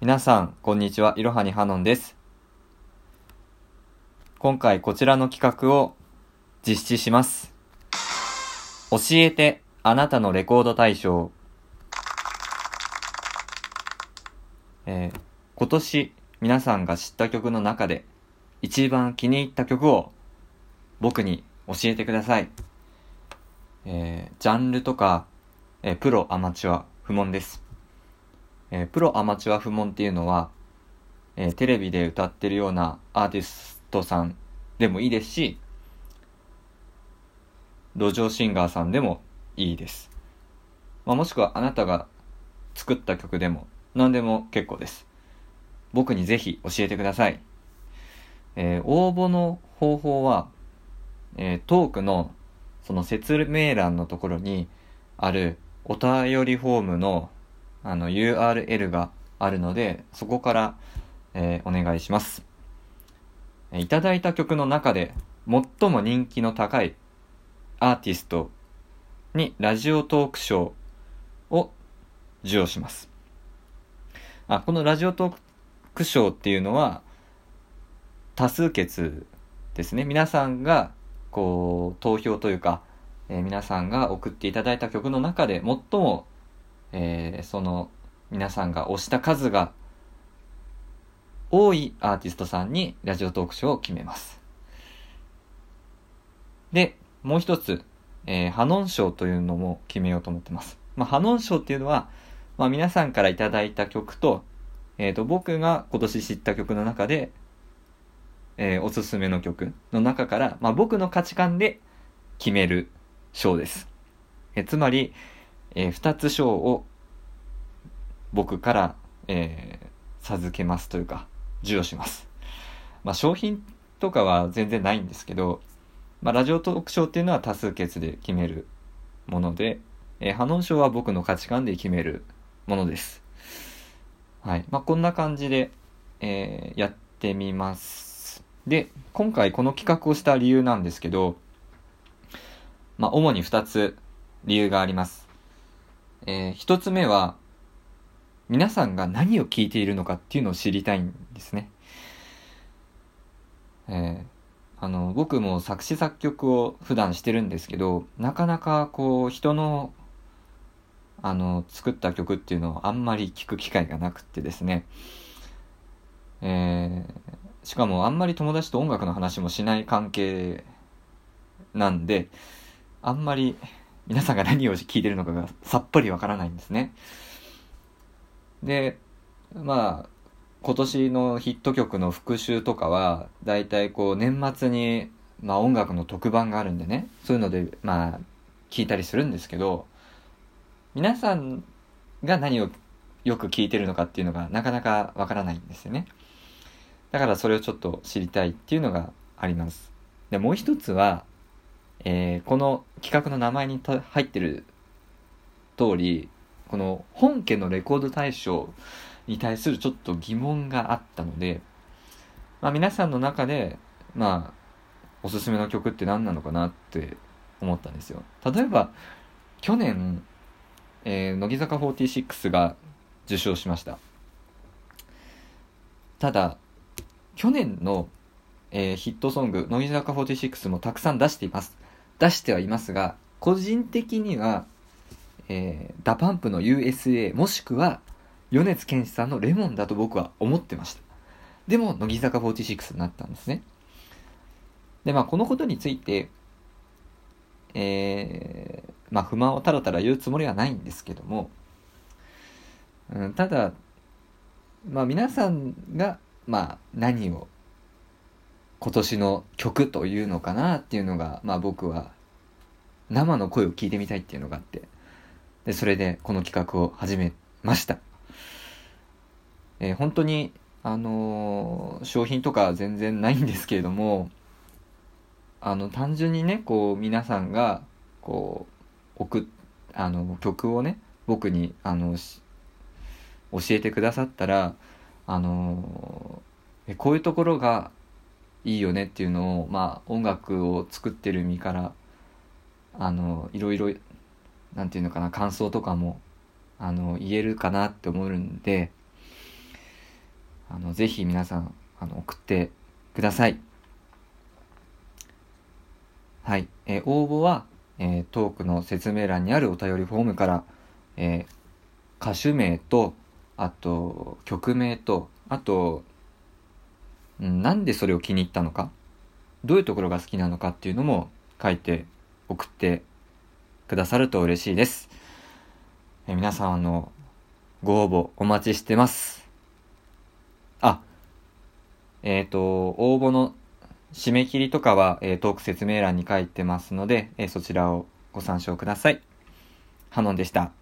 皆さん、こんにちは。いろはにはのんです。今回こちらの企画を実施します。教えて、あなたのレコード大賞。えー今年皆さんが知った曲の中で一番気に入った曲を僕に教えてください。えージャンルとか、えープロ、アマチュア、不問です。えープロ、アマチュア、不問っていうのは、えーテレビで歌ってるようなアーティストさんでもいいですし、路上シンガーさんでもいいです。まあ、もしくはあなたが作った曲でも何でも結構です。僕にぜひ教えてください。えー応募の方法は、えートークのその説明欄のところにあるお便りフォームのあの URL があるので、そこから、えーお願いします。いただいた曲の中で最も人気の高いアーティストにラジオトーク賞を授与します。あ、このラジオトーク賞っていうのは多数決ですね。皆さんがこう投票というか、えー皆さんが送っていただいた曲の中で最も、えーその皆さんが押した数が多いアーティストさんにラジオトーク賞を決めます。で、もう一つ、えーハノン賞というのも決めようと思ってます。まあ、ハノン賞っていうのは、まあ、皆さんからいただいた曲と、えっ、と、僕が今年知った曲の中で、えーおすすめの曲の中から、まあ、僕の価値観で決める賞です。えーつまり、えー二つ賞を僕から、えー授けますというか、授与します。まあ、商品とかは全然ないんですけど、まあ、ラジオトーク賞っていうのは多数決で決めるもので、えー、ハノン賞は僕の価値観で決めるものです。はい。まあ、こんな感じで、えーやってみます。で、今回この企画をした理由なんですけど、まあ、主に2つ理由があります。えー一つ目は、皆さんが何を聞いているのかっていうのを知りたいんですね。えーあの、僕も作詞作曲を普段してるんですけど、なかなかこう、人の、あの、作った曲っていうのをあんまり聞く機会がなくってですね。えーしかもあんまり友達と音楽の話もしない関係なんで、あんまり皆さんが何を聞いてるのかがさっぱりわからないんですね。で、まあ、今年のヒット曲の復習とかは、だいたいこう年末に、まあ音楽の特番があるんでね、そういうので、まあ、聞いたりするんですけど、皆さんが何をよく聞いてるのかっていうのがなかなかわからないんですよね。だからそれをちょっと知りたいっていうのがあります。で、もう一つは、えーこの企画の名前に入ってる通り、この本家のレコード大賞に対するちょっと疑問があったので、まあ皆さんの中で、まあ、おすすめの曲って何なのかなって思ったんですよ。例えば、去年、えー乃木坂46が受賞しました。ただ、去年の、えーヒットソング、乃木坂46もたくさん出しています。出してはいますが、個人的には、えー、 DA PUMP の USA もしくは米津玄師さんの Lemon だと僕は思ってました。でも、乃木坂46になったんですね。で、まあ、このことについて、えー、まあ、不満をたらたら言うつもりはないんですけども、うん、ただ、まあ、皆さんが、まあ、何を今年の曲というのかなっていうのが、まあ、僕は生の声を聞いてみたいっていうのがあって、で、それでこの企画を始めました。えー本当に、あのー商品とか全然ないんですけれども、あの、単純にね、こう、皆さんが、こう、送っ、あの、曲をね、僕に、あの、教えてくださったら、あのーえこういうところがいいよねっていうのを、まあ、音楽を作ってる身から、あの、いろいろ、なんていうのかな、感想とかも、あの、言えるかなって思うんで、あの、ぜひ皆さん、あの、送ってください。はい。えー、応募は、えー、トークの説明欄にあるお便りフォームから、えー、歌手名と、あと、曲名と、あと、なんでそれを気に入ったのか、どういうところが好きなのかっていうのも書いて送ってくださると嬉しいです。え、皆さん、あの、ご応募お待ちしてます。あ、えっ、ー、と、応募の締め切りとかは、えー、トーク説明欄に書いてますので、えー、そちらをご参照ください。ハノンでした。